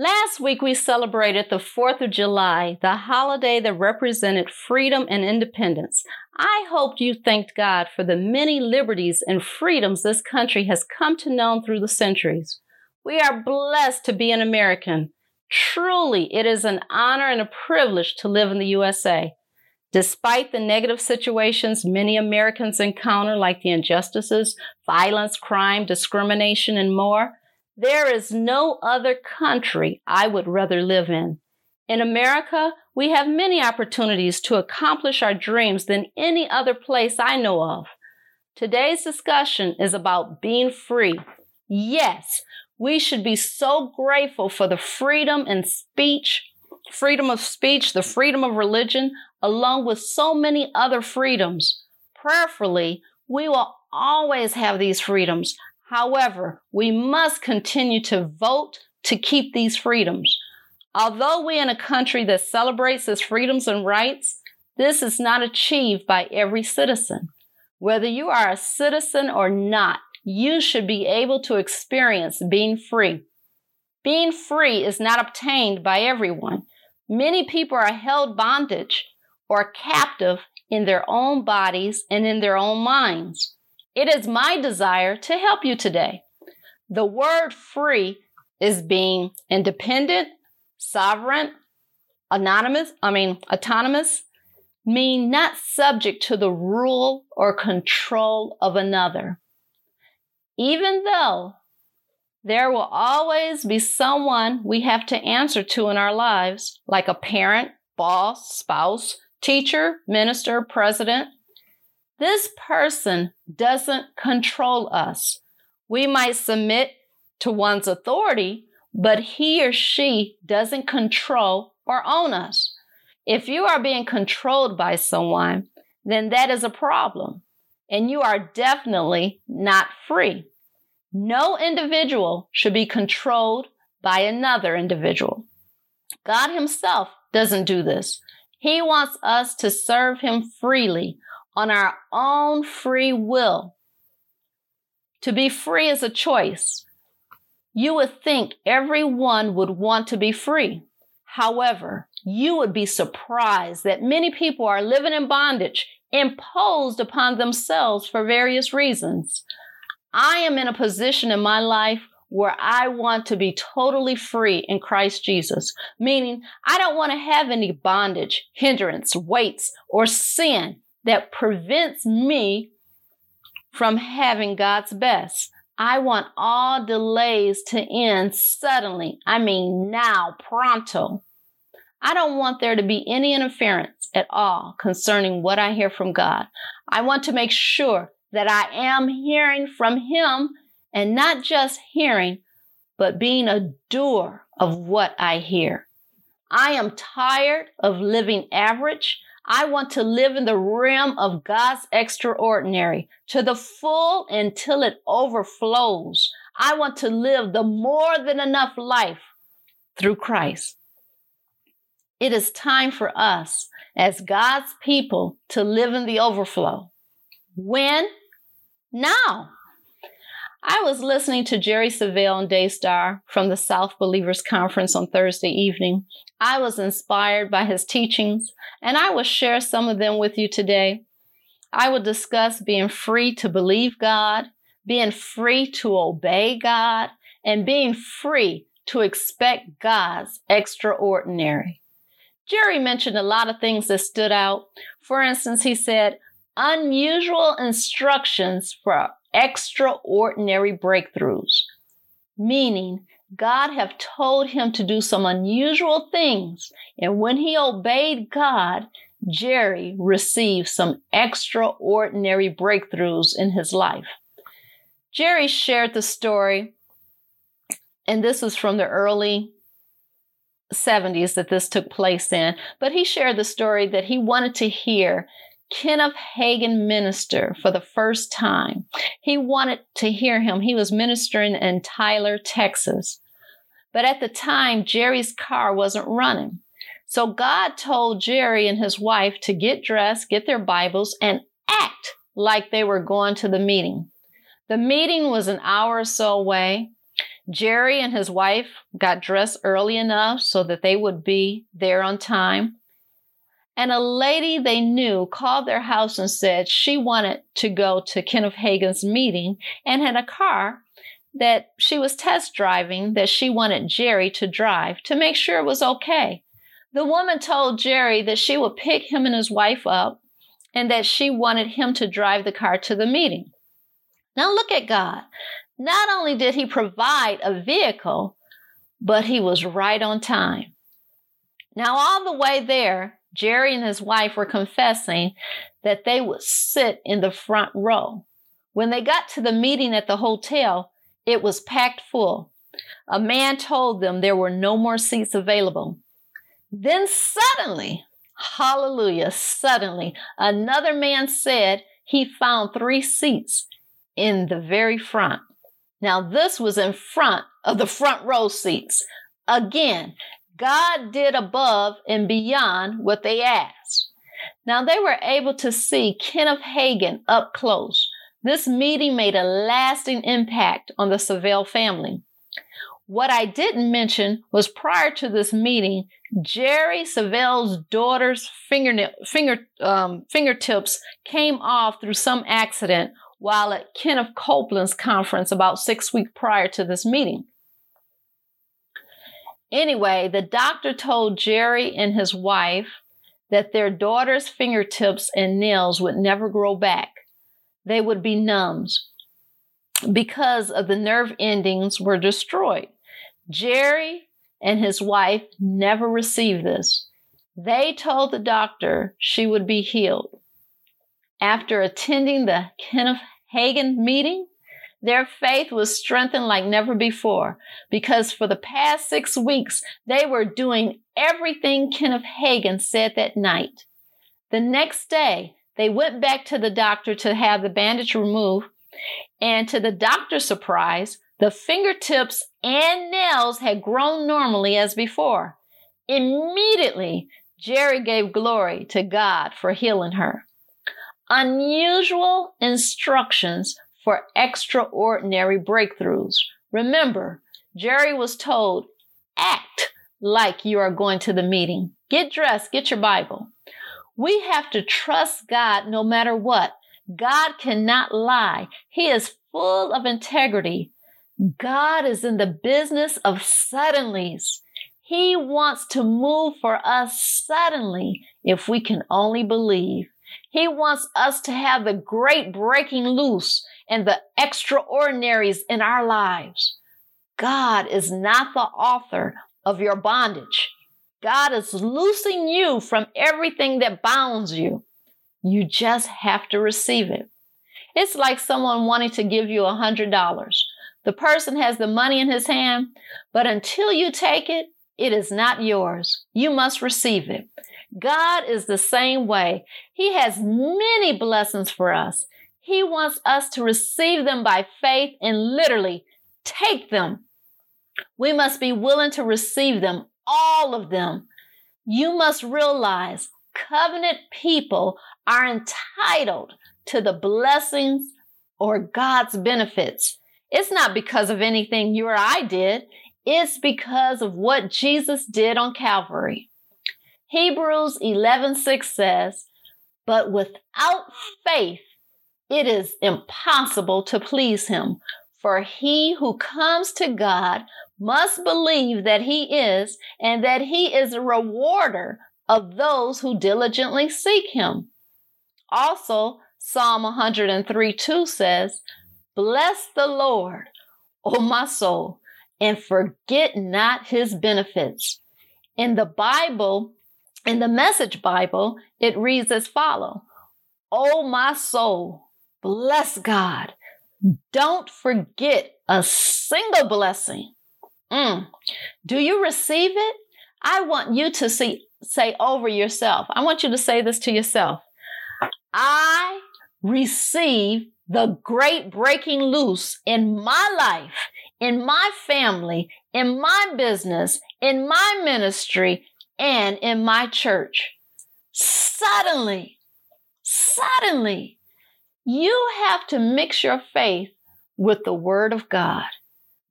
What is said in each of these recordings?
Last week we celebrated the 4th of July, the holiday that represented freedom and independence. I hope you thanked God for the many liberties and freedoms this country has come to know through the centuries. We are blessed to be an American. Truly, it is an honor and a privilege to live in the USA. Despite the negative situations many Americans encounter, like the injustices, violence, crime, discrimination, and more, there is no other country I would rather live in. In America, we have many opportunities to accomplish our dreams than any other place I know of. Today's discussion is about being free. Yes, we should be so grateful for the freedom and speech, freedom of speech, the freedom of religion, along with so many other freedoms. Prayerfully, we will always have these freedoms, However, we must continue to vote to keep these freedoms. Although we're in a country that celebrates its freedoms and rights, this is not achieved by every citizen. Whether you are a citizen or not, you should be able to experience being free. Being free is not obtained by everyone. Many people are held bondage or captive in their own bodies and in their own minds. It is my desire to help you today. The word free is being independent, sovereign, anonymous, I mean, autonomous, mean not subject to the rule or control of another. Even though there will always be someone we have to answer to in our lives, like a parent, boss, spouse, teacher, minister, president, this person doesn't control us. We might submit to one's authority, but he or she doesn't control or own us. If you are being controlled by someone, then that is a problem, and you are definitely not free. No individual should be controlled by another individual. God Himself doesn't do this. He wants us to serve Him freely on our own free will. To be free is a choice. You would think everyone would want to be free. However, you would be surprised that many people are living in bondage imposed upon themselves for various reasons. I am in a position in my life where I want to be totally free in Christ Jesus, meaning I don't want to have any bondage, hindrance, weights, or sin that prevents me from having God's best. I want all delays to end suddenly. I mean, now, pronto. I don't want there to be any interference at all concerning what I hear from God. I want to make sure that I am hearing from Him and not just hearing, but being a doer of what I hear. I am tired of living average. I want to live in the realm of God's extraordinary to the full until it overflows. I want to live the more than enough life through Christ. It is time for us as God's people to live in the overflow. When? Now. I was listening to Jerry Savelle and Daystar from the South Believers Conference on Thursday evening. I was inspired by his teachings, and I will share some of them with you today. I will discuss being free to believe God, being free to obey God, and being free to expect God's extraordinary. Jerry mentioned a lot of things that stood out. For instance, he said, unusual instructions for extraordinary breakthroughs, meaning God have told him to do some unusual things. And when he obeyed God, Jerry received some extraordinary breakthroughs in his life. Jerry shared the story, and this was from the early 70s that this took place in, but he shared the story that he wanted to hear Kenneth Hagin minister for the first time. He wanted to hear him. He was ministering in Tyler, Texas. But at the time, Jerry's car wasn't running. So God told Jerry and his wife to get dressed, get their Bibles, and act like they were going to the meeting. The meeting was an hour or so away. Jerry and his wife got dressed early enough so that they would be there on time. And a lady they knew called their house and said she wanted to go to Kenneth Hagin's meeting and had a car that she was test driving that she wanted Jerry to drive to make sure it was okay. The woman told Jerry that she would pick him and his wife up and that she wanted him to drive the car to the meeting. Now look at God. Not only did he provide a vehicle, but he was right on time. Now, all the way there, Jerry and his wife were confessing that they would sit in the front row. When they got to the meeting at the hotel, it was packed full. A man told them there were no more seats available. Then suddenly, hallelujah, suddenly, another man said he found three seats in the very front. Now, this was in front of the front row seats. Again, God did above and beyond what they asked. Now, they were able to see Kenneth Hagin up close. This meeting made a lasting impact on the Savelle family. What I didn't mention was prior to this meeting, Jerry Savelle's daughter's fingernail, finger, um, fingertips came off through some accident while at Kenneth Copeland's conference about six weeks prior to this meeting. Anyway, the doctor told Jerry and his wife that their daughter's fingertips and nails would never grow back. They would be numbs because of the nerve endings were destroyed. Jerry and his wife never received this. They told the doctor she would be healed. After attending the Kenneth Hagin meeting, their faith was strengthened like never before because for the past six weeks, they were doing everything Kenneth Hagin said that night. The next day, they went back to the doctor to have the bandage removed, and to the doctor's surprise, the fingertips and nails had grown normally as before. Immediately, Jerry gave glory to God for healing her. Unusual instructions for extraordinary breakthroughs. Remember, Jerry was told, act like you are going to the meeting. Get dressed, get your Bible. We have to trust God no matter what. God cannot lie. He is full of integrity. God is in the business of suddenlies. He wants to move for us suddenly if we can only believe. He wants us to have the great breaking loose and the extraordinaries in our lives. God is not the author of your bondage. God is loosing you from everything that bounds you. You just have to receive it. It's like someone wanting to give you a hundred dollars. The person has the money in his hand, but until you take it, it is not yours. You must receive it. God is the same way. He has many blessings for us. He wants us to receive them by faith and literally take them. We must be willing to receive them, all of them. You must realize covenant people are entitled to the blessings or God's benefits. It's not because of anything you or I did. It's because of what Jesus did on Calvary. Hebrews 11:6 says, "But without faith it is impossible to please him, for he who comes to God must believe that he is and that he is a rewarder of those who diligently seek him." Also, Psalm 103 2 says, Bless the Lord, O my soul, and forget not his benefits. In the Bible, in the Message Bible, it reads as follow: O my soul, bless God. Don't forget a single blessing. Mm. Do you receive it? I want you to see, say over yourself. I want you to say this to yourself. I receive the great breaking loose in my life, in my family, in my business, in my ministry, and in my church. Suddenly, suddenly, you have to mix your faith with the Word of God.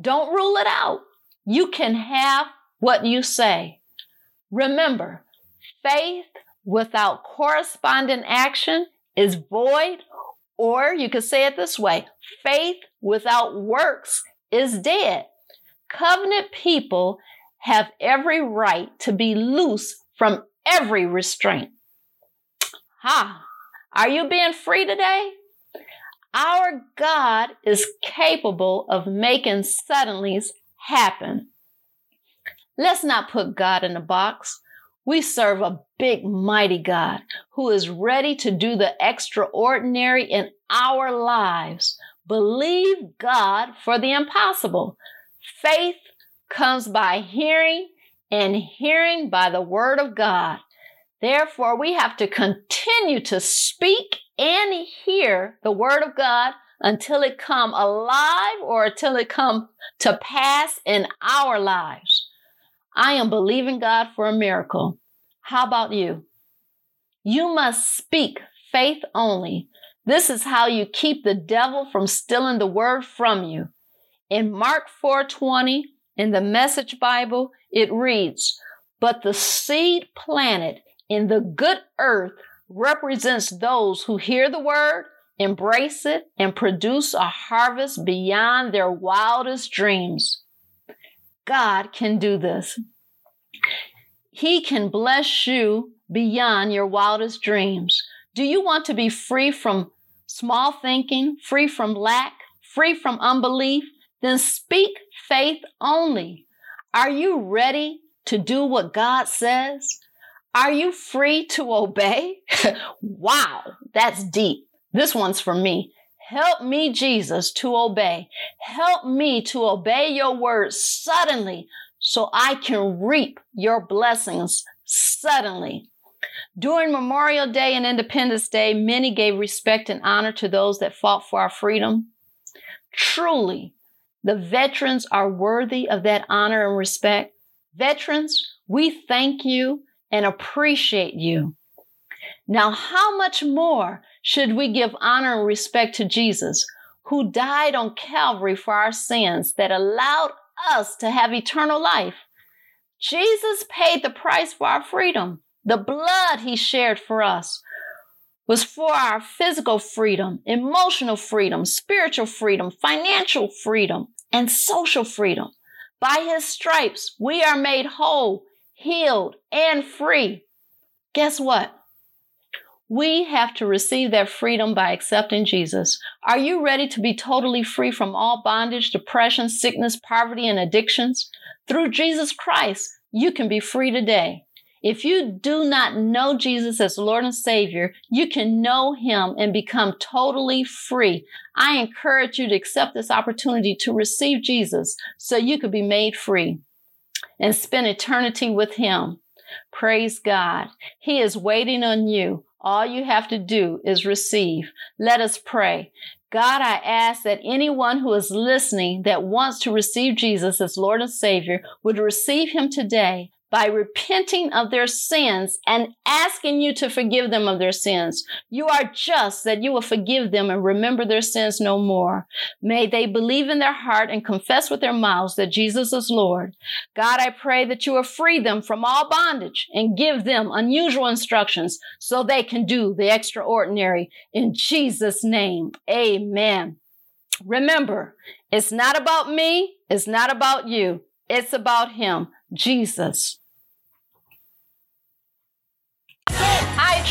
Don't rule it out. You can have what you say. Remember, faith without corresponding action is void, or you could say it this way faith without works is dead. Covenant people have every right to be loose from every restraint. Ha! Are you being free today? Our God is capable of making suddenlies happen. Let's not put God in a box. We serve a big, mighty God who is ready to do the extraordinary in our lives. Believe God for the impossible. Faith comes by hearing, and hearing by the word of God. Therefore, we have to continue to speak and hear the word of God until it come alive or until it come to pass in our lives. I am believing God for a miracle. How about you? You must speak faith only. This is how you keep the devil from stealing the word from you. In Mark 4:20 in the Message Bible, it reads, "But the seed planted in the good earth represents those who hear the word, embrace it, and produce a harvest beyond their wildest dreams. God can do this. He can bless you beyond your wildest dreams. Do you want to be free from small thinking, free from lack, free from unbelief? Then speak faith only. Are you ready to do what God says? Are you free to obey? wow, that's deep. This one's for me. Help me, Jesus, to obey. Help me to obey your words suddenly so I can reap your blessings suddenly. During Memorial Day and Independence Day, many gave respect and honor to those that fought for our freedom. Truly, the veterans are worthy of that honor and respect. Veterans, we thank you and appreciate you. Now, how much more should we give honor and respect to Jesus, who died on Calvary for our sins that allowed us to have eternal life? Jesus paid the price for our freedom. The blood he shared for us was for our physical freedom, emotional freedom, spiritual freedom, financial freedom, and social freedom. By his stripes, we are made whole healed, and free. Guess what? We have to receive that freedom by accepting Jesus. Are you ready to be totally free from all bondage, depression, sickness, poverty, and addictions? Through Jesus Christ, you can be free today. If you do not know Jesus as Lord and Savior, you can know Him and become totally free. I encourage you to accept this opportunity to receive Jesus so you could be made free and spend eternity with Him. Praise God. He is waiting on you. All you have to do is receive. Let us pray. God, I ask that anyone who is listening that wants to receive Jesus as Lord and Savior would receive Him today by repenting of their sins and asking you to forgive them of their sins. You are just that you will forgive them and remember their sins no more. May they believe in their heart and confess with their mouths that Jesus is Lord. God, I pray that you will free them from all bondage and give them unusual instructions so they can do the extraordinary. In Jesus' name, amen. Remember, it's not about me. It's not about you. It's about him, Jesus.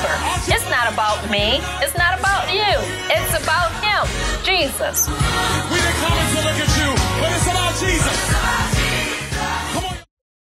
remember, it's not about me. It's not about you. It's about Him, Jesus. We've to look at you, but it's about Jesus.